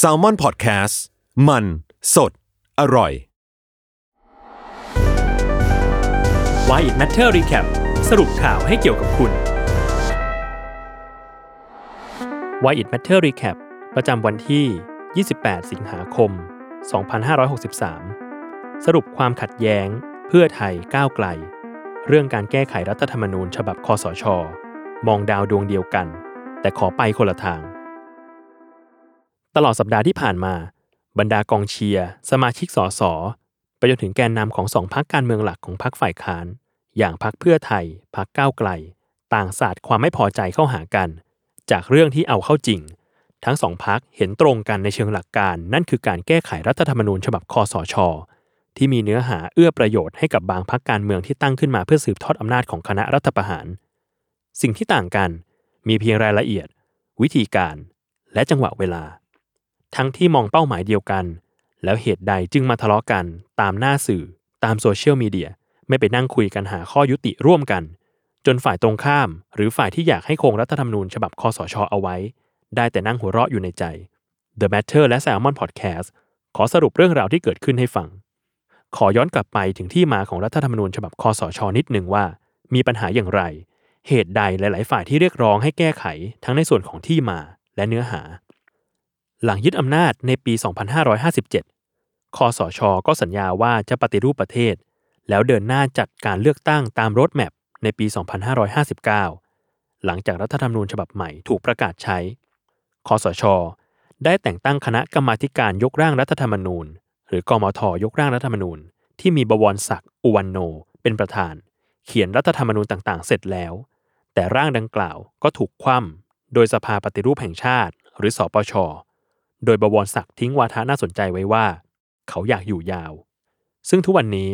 s a l ม o n PODCAST มัน สด อร่อย Why It Matter Recap สรุปข่าวให้เกี่ยวกับคุณ Why It Matter Recap ประจำวันที่ 28 สิงหาคม 2563 สรุปความขัดแย้ง เพื่อไทยก้าวไกล เรื่องการแก้ไขรัฐธรรมนูญฉบับคอสช มองดาวดวงเดียวกัน แต่ขอไปคนละทาง ตลอดสัปดาห์ที่ผ่านมา บรรดากองเชียร์สมาชิกสสไปจนถึงแกนนำของสองพักการเมืองหลักของพักฝ่ายค้าน อย่างพักเพื่อไทยพักก้าวไกล ต่างสาดความไม่พอใจเข้าหากัน จากเรื่องที่เอาเข้าจริง ทั้งสองพักเห็นตรงกันในเชิงหลักการ นั่นคือการแก้ไขรัฐธรรมนูญฉบับคอสชที่มีเนื้อหาเอื้อประโยชน์ให้กับบางพักการเมืองที่ตั้งขึ้นมาเพื่อสืบทอดอำนาจของคณะรัฐประหาร สิ่งที่ต่างกัน มีเพียงรายละเอียด วิธีการ และจังหวะเวลา ทั้งที่มองเป้าหมายเดียวกัน แล้วเหตุใดจึงมาทะเลาะกันตามหน้าสื่อ ตามโซเชียลมีเดียไม่ไปนั่งคุยกันหาข้อยุติร่วมกัน จนฝ่ายตรงข้าม หรือฝ่ายที่อยากให้คงรัฐธรรมนูญฉบับคอสชเอาไว้ ได้แต่นั่งหัวเราะอยู่ในใจ The Matter และ Salmon Podcast ขอสรุปเรื่องราวที่เกิดขึ้นให้ฟัง ขอย้อนกลับไปถึงที่มาของรัฐธรรมนูญฉบับคอสชนิดหนึ่งว่า มีปัญหาอย่างไร เหตุใดหลาย ๆ ฝ่ายที่เรียกร้องให้แก้ไข ทั้งในส่วนของที่มาและเนื้อหา หลังยึดอำนาจในปี 2557 คอสช ก็สัญญาว่าจะปฏิรูปประเทศ แล้วเดินหน้าจัดการเลือกตั้งตามรถแมพในปี 2559 หลังจากรัฐธรรมนูญฉบับใหม่ถูกประกาศใช้ คอสช ได้แต่งตั้งคณะกรรมาการยกร่างรัฐธรรมนูญ หรือกมทยกร่างรัฐธรรมนูญ ที่มีบวรศักดิ์อุวันโน เป็นประธาน เขียนรัฐธรรมนูญต่างๆ เสร็จแล้ว แต่ร่างดังกล่าวก็ถูกคว่ำโดยสภาปฏิรูปแห่งชาติ หรือสอปช โดยบวรศักดิ์ทิ้งวาทะน่าสนใจไว้ว่า เขาอยากอยู่ยาว ซึ่งทุกวันนี้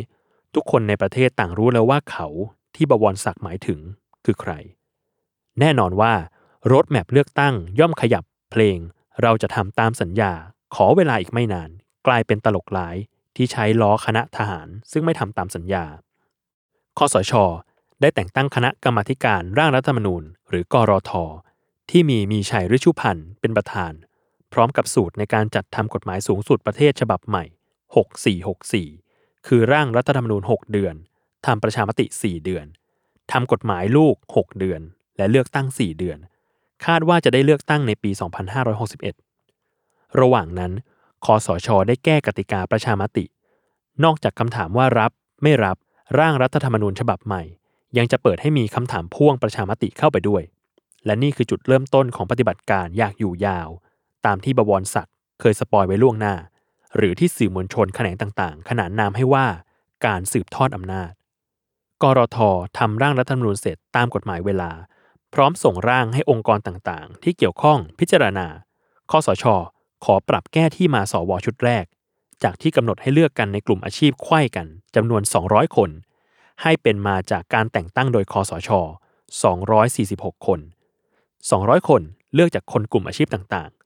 ทุกคนในประเทศต่างรู้แล้วว่าเขาที่บวรศักดิ์หมายถึงคือใคร แน่นอนว่ารถแมพเลือกตั้งย่อมขยับเพลง เราจะทำตามสัญญา ขอเวลาอีกไม่นาน กลายเป็นตลกหลายที่ใช้ล้อคณะทหาร ซึ่งไม่ทำตามสัญญาคอสช ได้แต่งตั้งคณะกรรมาธิการร่างรัฐธรรมนูญ หรือกรทที่มีมีชัยฤชุพันธ์เป็นประธาน พร้อมกับสูตรในการจัดทำกฎหมายสูงสุดประเทศฉบับใหม่ 6464 คือร่างรัฐธรรมนูญ 6 เดือนทำประชามติ 4 เดือนทำกฎหมายลูก 6 เดือน และเลือกตั้ง 4 เดือน คาดว่าจะได้เลือกตั้งในปี 2561 ระหว่างนั้นคอสชได้แก้กติกาประชามติ นอกจากคำถามว่ารับไม่รับร่างรัฐธรรมนูญฉบับใหม่ ยังจะเปิดให้มีคำถามพ่วงประชามติเข้าไปด้วย และนี่คือจุดเริ่มต้นของปฏิบัติการอยากอยู่ยาว ตามที่บวรศักดิ์เคยสปอยไว้ล่วงหน้า หรือที่สื่อมวลชนแขนงต่างๆ ขนานนามให้ว่าการสืบทอดอำนาจ กรททำร่างรัฐธรรมนูญเสร็จตามกฎหมายเวลา พร้อมส่งร่างให้องค์กรต่างๆ ที่เกี่ยวข้องพิจารณาคอสช ขอปรับแก้ที่มาสวชุดแรก จากที่กำหนดให้เลือกกันในกลุ่มอาชีพไข้กันจำนวน 200 คน ให้เป็นมาจากการแต่งตั้งโดยคอสช 246 คน 200 คนเลือกจากคนกลุ่มอาชีพต่างๆ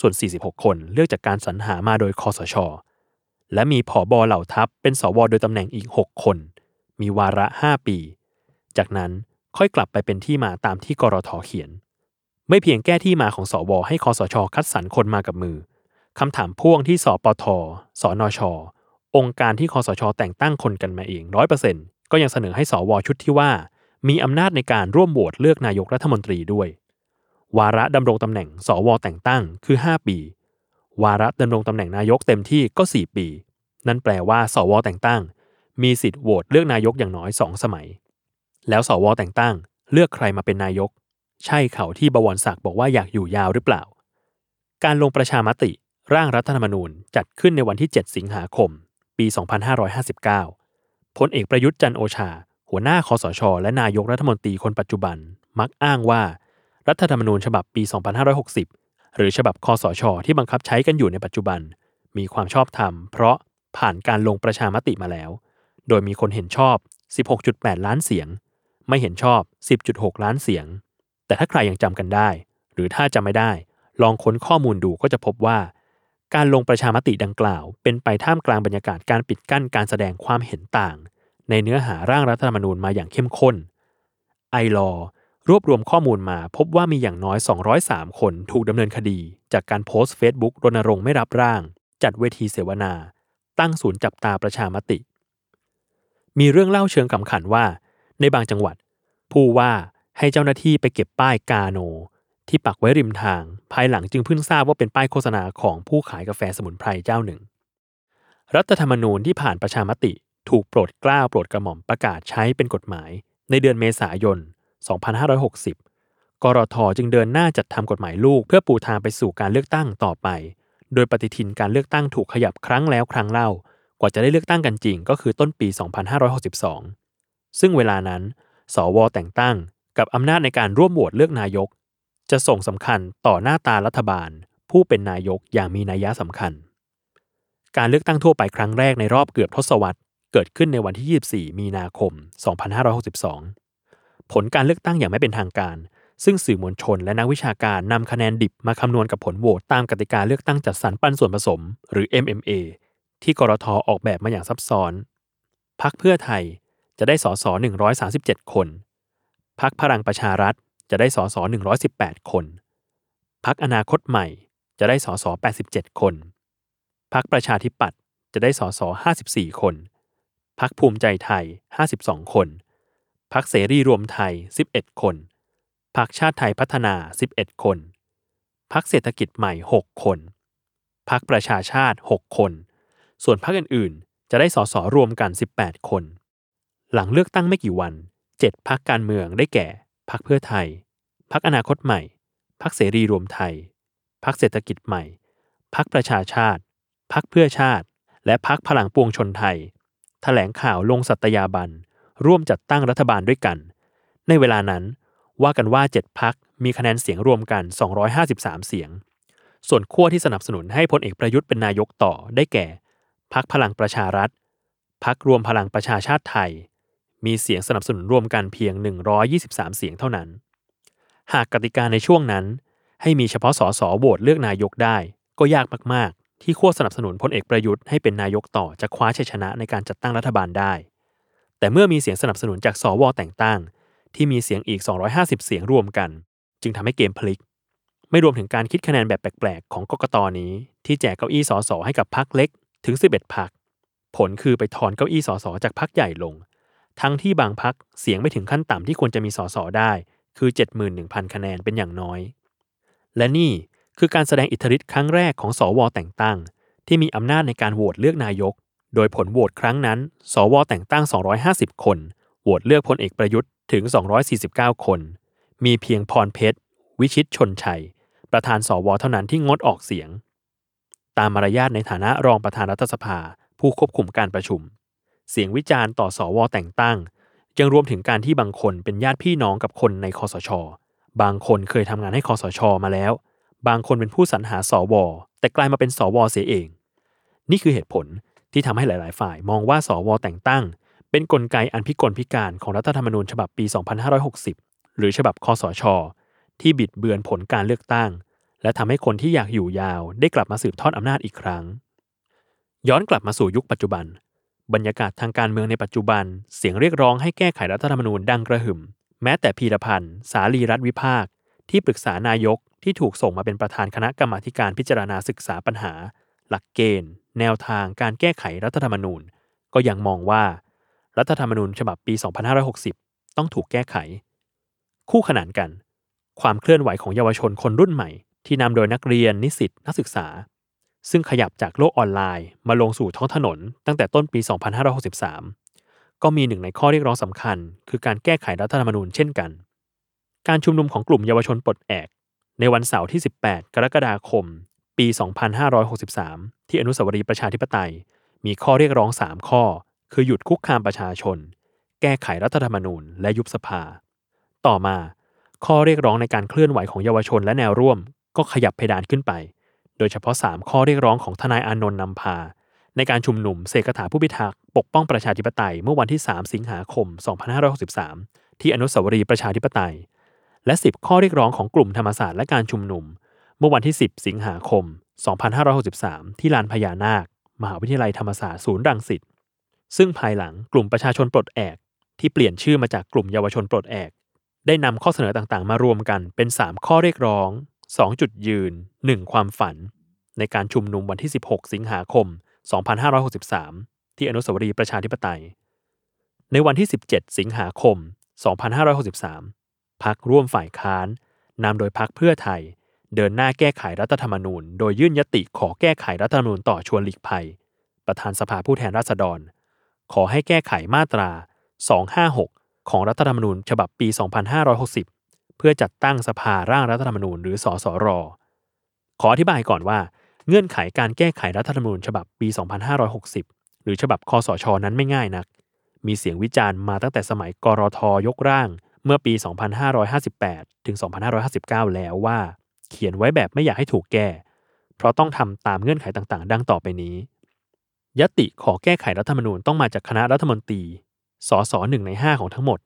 ส่วน 46 คนเลือกจากการสรรหามาโดยคอสช และมีผอบอเหล่าทัพเป็นสวโดยตำแหน่งอีก 6 คน มีวาระ 5 ปี จากนั้นค่อยกลับไปเป็นที่มาตามที่กรทเขียน ไม่เพียงแก้ที่มาของสวให้คอสช คัดสรรคนมากับมือคำถามพ่วงที่สปทสนช องค์การที่คอสช แต่งตั้งคนกันมาเองร้อยเปอร์เซ็นต์ก็ยังเสนอให้สวชุดที่ว่า มีอำนาจในการร่วมโหวตเลือกนายกรัฐมนตรีด้วย วาระดำรงตำแหน่งสวแต่งตั้งคือ 5 ปี วาระดำรงตำแหน่งนายกเต็มที่ก็ 4 ปี นั่นแปลว่าสวแต่งตั้ง มีสิทธิ์โหวตเลือกนายกอย่างน้อย 2 สมัย แล้วสวแต่งตั้ง เลือกใครมาเป็นนายก ใช่เขาที่บวรศักดิ์บอกว่าอยากอยู่ยาวหรือเปล่า การลงประชามติ ร่างรัฐธรรมนูญจัดขึ้นในวันที่ 7 สิงหาคม ปี 2559พลเอกประยุทธ์จันโอชา หัวหน้าคอสช และนายกรัฐมนตรีคนปัจจุบัน มักอ้างว่า รัฐธรรมนูญฉบับปี 2560 หรือฉบับคอสช ที่บังคับใช้กันอยู่ในปัจจุบัน มีความชอบธรรม เพราะผ่านการลงประชามติมาแล้ว โดยมีคนเห็นชอบ 16.8 ล้านเสียง ไม่เห็นชอบ 10.6 ล้านเสียง แต่ถ้าใครยังจำกันได้ หรือถ้าจำไม่ได้ ลองค้นข้อมูลดูก็จะพบว่า การลงประชามติดังกล่าว เป็นไปท่ามกลางบรรยากาศการปิดกั้นการแสดงความเห็นต่าง ในเนื้อหาร่างรัฐธรรมนูญมาอย่างเข้มข้นไอลอ รวบรวมข้อมูลมาพบว่ามีอย่างน้อย 203 คนถูกดำเนินคดี จากการโพสต์ Facebook รณรงค์ไม่รับร่าง จัดเวทีเสวนา ตั้งศูนย์จับตาประชามติ มีเรื่องเล่าเชิงขำขันว่า ในบางจังหวัด ผู้ว่าให้เจ้าหน้าที่ไปเก็บป้ายกาโน ที่ปักไว้ริมทาง ภายหลังจึงเพิ่งทราบว่าเป็นป้ายโฆษณาของผู้ขายกาแฟสมุนไพรเจ้าหนึ่ง รัฐธรรมนูญที่ผ่านประชามติ ถูกโปรดกล้าโปรดกระหม่อมประกาศใช้เป็นกฎหมาย ในเดือนเมษายน 2560 กรทจึงเดินหน้าจัดทำกฎหมายลูก เพื่อปูทางไปสู่การเลือกตั้งต่อไป โดยปฏิทินการเลือกตั้งถูกขยับครั้งแล้วครั้งเล่า กว่าจะได้เลือกตั้งกันจริง ก็คือต้นปี 2562 ซึ่งเวลานั้น สวแต่งตั้งกับอำนาจในการร่วมโหวตเลือกนายก จะส่งสำคัญต่อหน้าตารัฐบาล ผู้เป็นนายกอย่างมีนัยสำคัญ การเลือกตั้งทั่วไปครั้งแรกในรอบเกือบทศวรรษเกิดขึ้นในวันที่ 24 มีนาคม 2562 ผลการเลือกตั้งอย่างไม่เป็นทางการ ซึ่งสื่อมวลชนและนักวิชาการนำคะแนนดิบมาคำนวณกับผลโหวตตามกติกาเลือกตั้งจัดสรรปันส่วนผสม หรือ MMA ที่กรทออกแบบมาอย่างซับซ้อนพักเพื่อไทยจะได้สส137 คนพักพลังประชารัฐจะได้สส118 คนพักอนาคตใหม่จะได้สส87 คนพักประชาธิปัตย์จะได้สส54 คนพักภูมิใจไทย 52 คน พักเสรีรวมไทย 11 คนพักชาติไทยพัฒนา 11 คนพักเศรษฐกิจใหม่ 6 คนพักประชาชาติ 6 คน ส่วนพักอื่นๆ จะได้สสรวมกัน 18 คน หลังเลือกตั้งไม่กี่วัน 7พักการเมืองได้แก่พักเพื่อไทยพักอนาคตใหม่พักเสรีรวมไทยพักเศรษฐกิจใหม่พักประชาชาติพักเพื่อชาติ และพักพลังปวงชนไทยแถลงข่าวลงสัตยาบัน ร่วมจัดตั้งรัฐบาลด้วยกัน ในเวลานั้นว่ากันว่า 7พักมีคะแนนเสียงรวมกัน 253 เสียง ส่วนขั้วที่สนับสนุนให้พลเอกประยุทธ์เป็นนายกต่อได้แก่พักพลังประชารัฐพักรวมพลังประชาชาติไทย มีเสียงสนับสนุนรวมกันเพียง 123 เสียงเท่านั้น หากกติกาในช่วงนั้น ให้มีเฉพาะสสโหวตเลือกนายกได้ ก็ยากมาก ๆ ที่ขั้วสนับสนุนพลเอกประยุทธ์ให้เป็นนายกต่อจะคว้าชัยชนะในการจัดตั้งรัฐบาลได้ แต่เมื่อมีเสียงสนับสนุนจากสวแต่งตั้ง ที่มีเสียงอีก 250 เสียงรวมกัน จึงทำให้เกมพลิก ไม่รวมถึงการคิดคะแนนแบบแปลกๆ ของกกตนี้ ที่แจกเก้าอี้สสให้กับพรรคเล็กถึง 11พรรคผลคือไปถอนเก้าอี้สสจากพรรคใหญ่ลง ทั้งที่บางพรรคเสียงไม่ถึงขั้นต่ำที่ควรจะมีสสได้คือ 71,000 คะแนนเป็นอย่างน้อย และนี่คือการแสดงอิทธิฤทธิ์ครั้งแรกของสวแต่งตั้ง ที่มีอำนาจในการโหวตเลือกนายก โดยผลโหวตครั้งนั้น สวแต่งตั้ง 250 คน โหวตเลือกพลเอกประยุทธ์ถึง 249 คน มีเพียงพรเพชร วิชิตชนชัย ประธานสวเท่านั้นที่งดออกเสียง ตามมารยาทในฐานะรองประธานรัฐสภา ผู้ควบคุมการประชุม เสียงวิจารณ์ต่อสวแต่งตั้ง ยังรวมถึงการที่บางคนเป็นญาติพี่น้องกับคนในคอสช บางคนเคยทำงานให้คอสชมาแล้ว บางคนเป็นผู้สรรหาสวแต่กลายมาเป็นสวเสียเอง นี่คือเหตุผล ที่ทำให้หลาย ๆ ฝ่าย มองว่าสวแต่งตั้ง เป็นนกลไกอันพิกลพิการของรัฐธรรมนูญฉบับปี 2560 หรือฉบับคอสช ที่บิดเบือนผลการเลือกตั้ง และทำให้คนที่อยากอยู่ยาวได้กลับมาสืบทอดอำนาจอีกครั้ง ย้อนกลับมาสู่ยุคปัจจุบัน บรรยากาศทางการเมืองในปัจจุบัน เสียงเรียกร้องให้แก้ไขรัฐธรรมนูญดังกระหึ่ม แม้แต่พีรพันธ์สาลีรัฐวิภาค ที่ปรึกษานายกที่ถูกส่งมาเป็นประธานคณะกรรมาการพิจารณาศึกษาปัญหา หลักเกณฑ์ แนวทางการแก้ไขรัฐธรรมนูญ ก็ยังมองว่า รัฐธรรมนูญฉบับปี 2560 ต้องถูกแก้ไข คู่ขนานกัน ความเคลื่อนไหวของเยาวชนคนรุ่นใหม่ ที่นำโดยนักเรียนนิสิตนักศึกษา ซึ่งขยับจากโลกออนไลน์ มาลงสู่ท้องถนน ตั้งแต่ต้นปี 2563 ก็มีหนึ่งในข้อเรียกร้องสำคัญ คือการแก้ไขรัฐธรรมนูญเช่นกัน การชุมนุมของกลุ่มเยาวชนปลดแอกในวันเสาร์ที่ 18 กรกฎาคม ปี 2563 ที่อนุสาวรีย์ประชาธิปไตย มีข้อเรียกร้อง 3 ข้อ คือหยุดคุกคามประชาชน แก้ไขรัฐธรรมนูญ และยุบสภา ต่อมา ข้อเรียกร้องในการเคลื่อนไหวของเยาวชนและแนวร่วม ก็ขยับเพดานขึ้นไป โดยเฉพาะ 3 ข้อเรียกร้องของทนายอานนท์นำพา ในการชุมนุมเสกถาผู้พิทักษ์ปกป้องประชาธิปไตยเมื่อวันที่ 3 สิงหาคม 2563 ที่อนุสาวรีย์ประชาธิปไตย และ 10 ข้อเรียกร้องของกลุ่มธรรมศาสตร์และการชุมนุม เมื่อวันที่ 10 สิงหาคม 2563 ที่ลานพญานาค มหาวิทยาลัยธรรมศาสตร์ศูนย์รังสิต ซึ่งภายหลังกลุ่มประชาชนปลดแอก ที่เปลี่ยนชื่อมาจากกลุ่มเยาวชนปลดแอก ได้นำข้อเสนอต่างๆ มารวมกันเป็น 3 ข้อเรียกร้อง 2 จุดยืน 1 ความฝัน ในการชุมนุมวันที่ 16 สิงหาคม 2563 ที่อนุสาวรีย์ประชาธิปไตย ในวันที่ 17 สิงหาคม 2563 พักร่วมฝ่ายค้านนำโดยพักเพื่อไทย เดินหน้าแก้ไขรัฐธรรมนูญ โดยยื่นยติขอแก้ไขรัฐธรรมนูญต่อชวนหลีกภัย ประธานสภาผู้แทนราษฎร ขอให้แก้ไขมาตรา 256 ของรัฐธรรมนูญ ฉบับปี 2560 เพื่อจัดตั้งสภาร่างรัฐธรรมนูญหรือสสรขออธิบายก่อนว่า เงื่อนไขการแก้ไขรัฐธรรมนูญฉบับปี 2560 หรือฉบับคอสชนั้นไม่ง่ายนัก มีเสียงวิจารณ์มาตั้งแต่สมัยกรทยกร่าง เมื่อปี 2558 ถึง 2559 แล้วว่า เขียนไว้แบบไม่อยากให้ถูกแก้ เพราะต้องทำตามเงื่อนไขต่างๆ ดังต่อไปนี้ ยติขอแก้ไขรัฐธรรมนูญต้องมาจากคณะรัฐมนตรี สสหนึ่งในห้าของทั้งหมด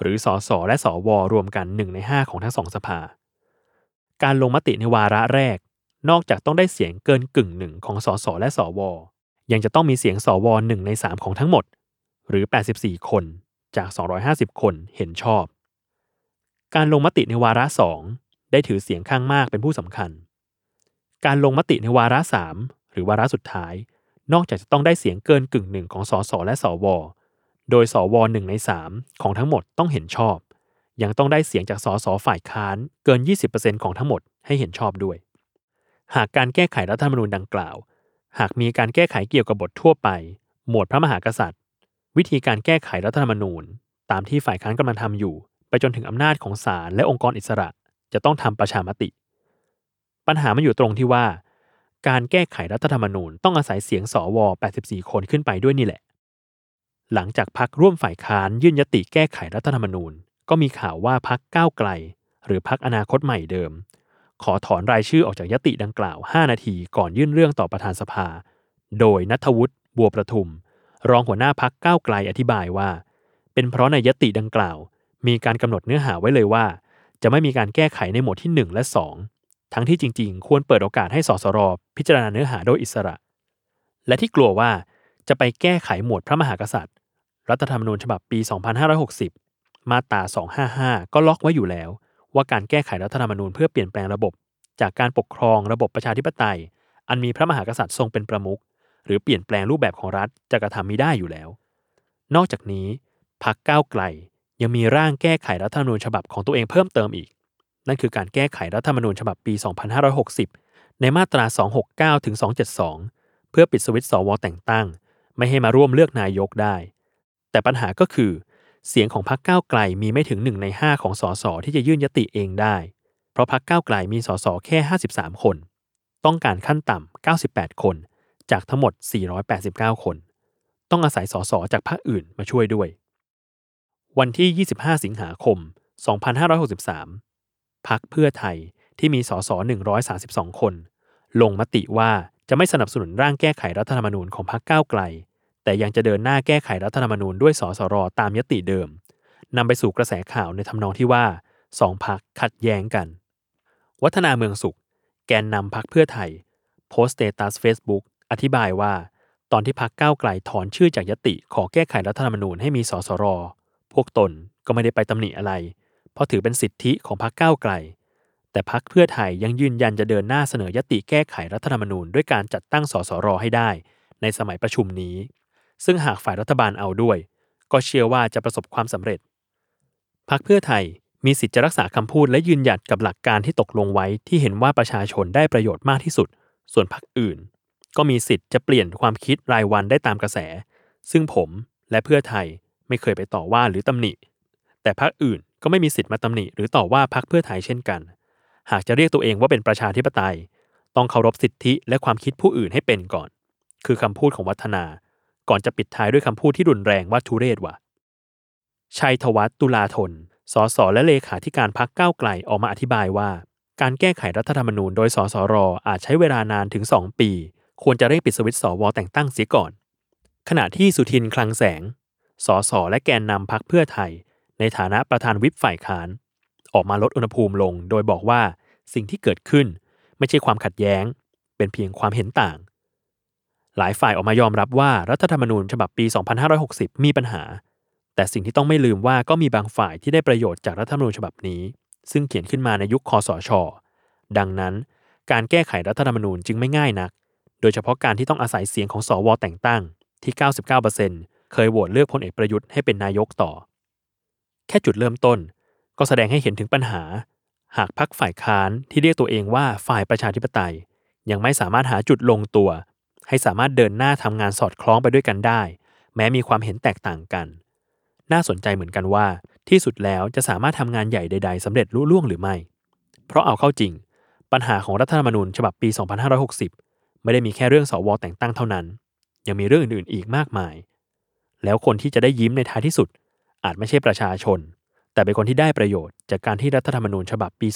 หรือสสและสวรวมกันหนึ่งในห้าของทั้งสองสภา การลงมติในวาระแรก นอกจากต้องได้เสียงเกินกึ่งหนึ่งของสสและสว ยังจะต้องมีเสียงสวหนึ่งในสามของทั้งหมด หรือ 84 คนจาก 250 คนเห็นชอบ การลงมติในวาระสอง ได้ถือเสียงข้างมากเป็นผู้สำคัญ การลงมติในวาระสามหรือวาระสุดท้าย นอกจากจะต้องได้เสียงเกินกึ่งหนึ่งของสสและสว โดยสวหนึ่งในสามของทั้งหมดต้องเห็นชอบ ยังต้องได้เสียงจากสสฝ่ายค้านเกิน 20%ของทั้งหมดให้เห็นชอบด้วย หากการแก้ไขรัฐธรรมนูญดังกล่าว หากมีการแก้ไขเกี่ยวกับบททั่วไป หมวดพระมหากษัตริย์ วิธีการแก้ไขรัฐธรรมนูญ ตามที่ฝ่ายค้านกำลังทำอยู่ ไปจนถึงอำนาจของศาลและองค์กรอิสระ จะต้องทำประชามติ ปัญหามันอยู่ตรงที่ว่า การแก้ไขรัฐธรรมนูญต้องอาศัยเสียงสว84 คนขึ้นไปด้วยนี่แหละ หลังจากพักร่วมฝ่ายค้านยื่นยติแก้ไขรัฐธรรมนูญ ก็มีข่าวว่าพักก้าวไกล หรือพักอนาคตใหม่เดิม ขอถอนรายชื่อออกจากยติดังกล่าว 5 นาทีก่อนยื่นเรื่องต่อประธานสภา โดยนัทวุฒิบัวประทุม รองหัวหน้าพักก้าวไกลอธิบายว่า เป็นเพราะในยติดังกล่าว มีการกำหนดเนื้อหาไว้เลยว่า จะไม่มีการแก้ไขในหมวดที่ 1 และ 2 ทั้งที่จริง ๆ ควรเปิดโอกาสให้สสรพิจารณาเนื้อหาโดยอิสระ และที่กลัวว่าจะไปแก้ไขหมวดพระมหากษัตริย์ รัฐธรรมนูญฉบับปี 2560 มาตรา 255 ก็ล็อกไว้อยู่แล้ว ว่าการแก้ไขรัฐธรรมนูญเพื่อเปลี่ยนแปลงระบบ จากการปกครองระบบประชาธิปไตย อันมีพระมหากษัตริย์ทรงเป็นประมุขหรือเปลี่ยนแปลงรูปแบบของรัฐจะกระทำไม่ได้อยู่แล้ว นอกจากนี้พักก้าวไกล ยังมีร่างแก้ไขรัฐธรรมนูญฉบับของตัวเองเพิ่มเติมอีก นั่นคือการแก้ไขรัฐธรรมนูญฉบับปี 2560 ในมาตรา 269ถึง272 เพื่อปิดสวิตช์สวแต่งตั้ง ไม่ให้มาร่วมเลือกนายกได้ แต่ปัญหาก็คือ เสียงของพรรคก้าวไกลมีไม่ถึง 1 ใน 5 ของสสที่จะยื่นยติเองได้ เพราะพรรคก้าวไกลมีสสแค่ 53 คน ต้องการขั้นต่ำ 98 คน จากทั้งหมด 489 คน ต้องอาศัยสสจากพรรคอื่นมาช่วยด้วย วันที่ 25 สิงหาคม 2563 พักเพื่อไทยที่มีสส132 คน ลงมติว่าจะไม่สนับสนุนร่างแก้ไขรัฐธรรมนูญของพรรคก้าวไกล แต่ยังจะเดินหน้าแก้ไขรัฐธรรมนูญด้วยสสรตามญัตติเดิมนำไปสู่กระแสข่าวในทำนองที่ว่าสองพรรคขัดแย้งกัน วัฒนาเมืองสุข แกนนำพรรคเพื่อไทย โพสต์ status เฟซบุ๊กอธิบายว่า ตอนที่พรรคก้าวไกลถอนชื่อจากญัตติขอแก้ไขรัฐธรรมนูญให้มีสสร พวกตนก็ไม่ได้ไปตำหนิอะไร เพราะถือเป็นสิทธิของพักก้าวไกล แต่พักเพื่อไทยยังยืนยันจะเดินหน้าเสนอยติแก้ไขรัฐธรรมนูญด้วยการจัดตั้งสสรให้ได้ ในสมัยประชุมนี้ ซึ่งหากฝ่ายรัฐบาลเอาด้วย ก็เชื่อว่าจะประสบความสำเร็จพักเพื่อไทยมีสิทธิ์จะรักษาคำพูดและยืนหยัดกับหลักการที่ตกลงไว้ที่เห็นว่าประชาชนได้ประโยชน์มากที่สุด ส่วนพักอื่น ก็มีสิทธิ์จะเปลี่ยนความคิดรายวันได้ตามกระแส ซึ่งผมและเพื่อไทย ไม่เคยไปต่อว่าหรือตำหนิ แต่พรรคอื่นก็ไม่มีสิทธิ์มาตำหนิหรือต่อว่าพรรคเพื่อไทยเช่นกัน หากจะเรียกตัวเองว่าเป็นประชาธิปไตย ต้องเคารพสิทธิและความคิดผู้อื่นให้เป็นก่อน คือคำพูดของวัฒนา ก่อนจะปิดท้ายด้วยคำพูดที่รุนแรงว่าทุเรศว่ะ ชัยธวัฒน์ตุลาธน สสและเลขาธิการพักก้าวไกลออกมาอธิบายว่า การแก้ไขรัฐธรรมนูญโดยสสรอาจใช้เวลานานถึง 2 ปี ควรจะเร่งปิดสวิตช์สวแต่งตั้งเสียก่อน ขณะที่สุทินคลังแสง สสและแกนนำพักเพื่อไทย ในฐานะประธานวิปฝ่ายค้าน ออกมาลดอุณหภูมิลง โดยบอกว่าสิ่งที่เกิดขึ้นไม่ใช่ความขัดแย้ง เป็นเพียงความเห็นต่าง หลายฝ่ายออกมายอมรับว่ารัฐธรรมนูญฉบับปี 2560 มีปัญหา แต่สิ่งที่ต้องไม่ลืมว่าก็มีบางฝ่ายที่ได้ประโยชน์จากรัฐธรรมนูญฉบับนี้ ซึ่งเขียนขึ้นมาในยุคคอสช ดังนั้นการแก้ไขรัฐธรรมนูญจึงไม่ง่ายนัก โดยเฉพาะการที่ต้องอาศัยเสียงของสวแต่งตั้งที่ 99%เคยโหวตเลือกพลเอกประยุทธ์ให้เป็นนายกต่อ แค่จุดเริ่มต้นก็แสดงให้เห็นถึงปัญหา หากพักฝ่ายค้านที่เรียกตัวเองว่าฝ่ายประชาธิปไตย ยังไม่สามารถหาจุดลงตัว ให้สามารถเดินหน้าทำงานสอดคล้องไปด้วยกันได้ แม้มีความเห็นแตกต่างกัน น่าสนใจเหมือนกันว่า ที่สุดแล้วจะสามารถทำงานใหญ่ใด ๆสำเร็จลุล่วงหรือไม่ เพราะเอาเข้าจริง ปัญหาของรัฐธรรมนูญฉบับปี 2560 ไม่ได้มีแค่เรื่องสวแต่งตั้งเท่านั้น ยังมีเรื่องอื่นๆอีกมากมาย แล้วคนที่จะได้ยิ้มในท้ายที่สุด อาจไม่ใช่ประชาชน แต่เป็นคนที่ได้ประโยชน์ จากการที่รัฐธรรมนูญฉบับปี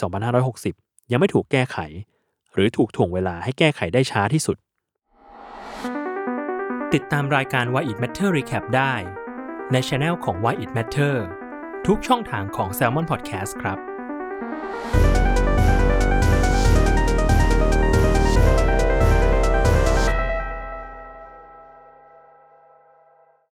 2560 ยังไม่ถูกแก้ไข หรือถูกถ่วงเวลาให้แก้ไขได้ช้าที่สุด ติดตามรายการ Why It Matter Recap ได้ ในช anel ของ Why It Matter ทุกช่องทางของ Salmon Podcast ครับ